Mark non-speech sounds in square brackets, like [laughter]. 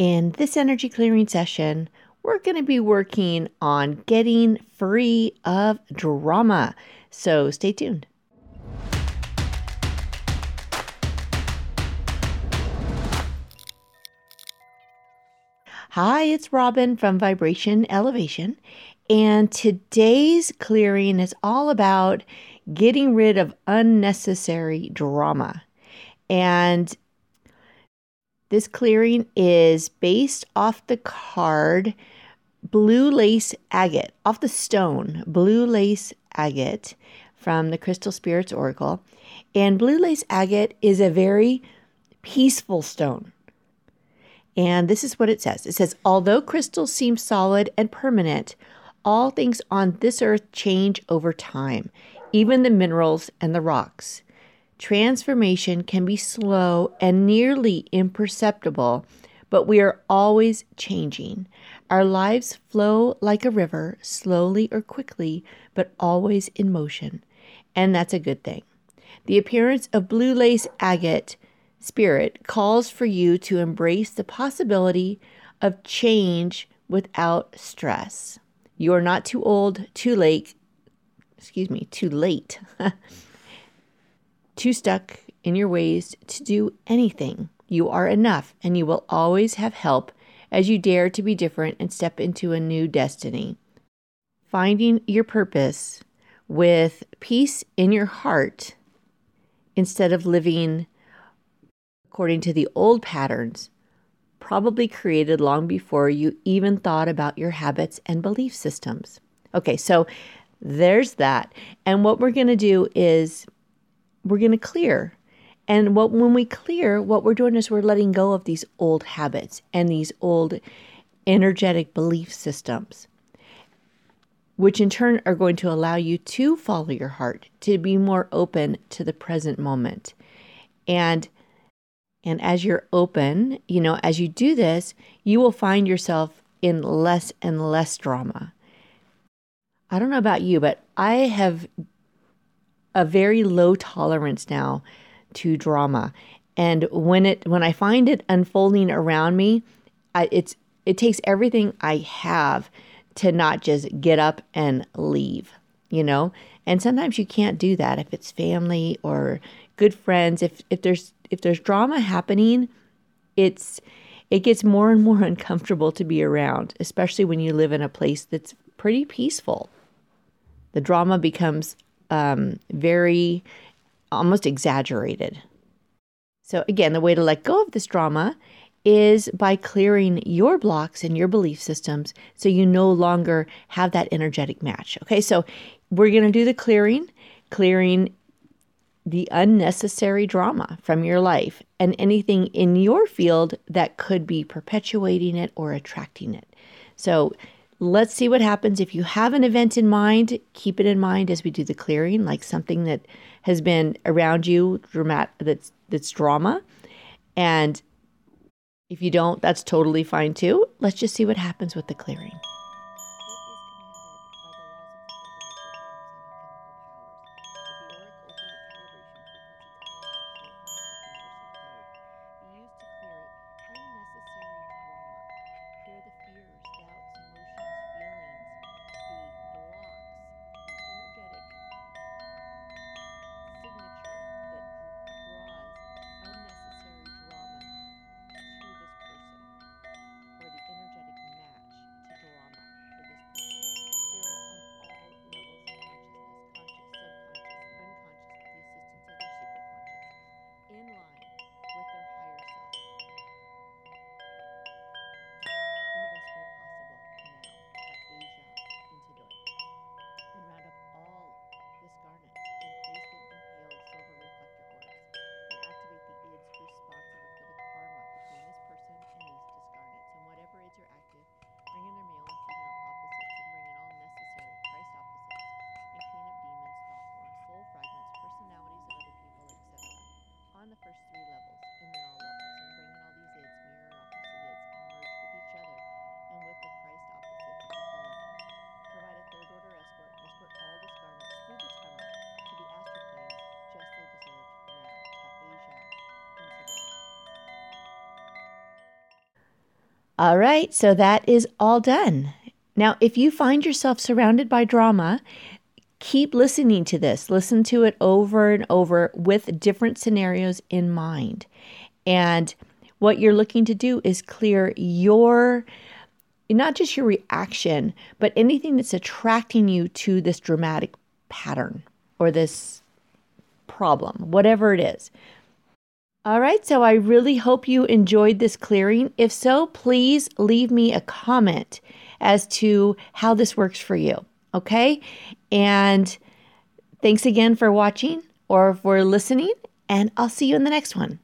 In this energy clearing session, we're going to be working on getting free of drama. So stay tuned. Hi, it's Robin from Vibration Elevation, and today's clearing is all about getting rid of unnecessary drama. And this clearing is based off the card Blue Lace Agate, off the stone Blue Lace Agate from the Crystal Spirits Oracle. And Blue Lace Agate is a very peaceful stone. And this is what it says it says, although crystals seem solid and permanent, all things on this earth change over time, even the minerals and the rocks. Transformation can be slow and nearly imperceptible, but we are always changing. Our lives flow like a river, slowly or quickly, but always in motion. And that's a good thing. The appearance of blue lace agate spirit calls for you to embrace the possibility of change without stress. You are not too old, too late, excuse me, too late, [laughs] too stuck in your ways to do anything. You are enough, and you will always have help as you dare to be different and step into a new destiny. Finding your purpose with peace in your heart instead of living according to the old patterns, probably created long before you even thought about your habits and belief systems. Okay, so there's that. And what we're going to do is we're going to clear. And what when we clear, what we're doing is we're letting go of these old habits and these old energetic belief systems which in turn are going to allow you to follow your heart, to be more open to the present moment. And and as you're open, you know, as you do this, you will find yourself in less and less drama. I don't know about you, but I have a very low tolerance now to drama. And when it when I find it unfolding around me, I, it's it takes everything I have to not just get up and leave, you know? And sometimes you can't do that if it's family or good friends. If if there's if there's drama happening, it's it gets more and more [laughs] uncomfortable to be around, especially when you live in a place that's pretty peaceful. The drama becomes um, very almost exaggerated. So, again, the way to let go of this drama is by clearing your blocks and your belief systems so you no longer have that energetic match. Okay, so we're going to do the clearing. Clearing the unnecessary drama from your life and anything in your field that could be perpetuating it or attracting it. So let's see what happens. If you have an event in mind, keep it in mind as we do the clearing, like something that has been around you, dramatic, that's that's drama. And if you don't, that's totally fine too. Let's just see what happens with the clearing. All right, so that is all done. Now, if you find yourself surrounded by drama, keep listening to this. Listen to it over and over with different scenarios in mind. And what you're looking to do is clear your not just your reaction, but anything that's attracting you to this dramatic pattern or this problem, whatever it is. All right, so I really hope you enjoyed this clearing. If so, please leave me a comment as to how this works for you. Okay, and thanks again for watching or for listening, and I'll see you in the next one.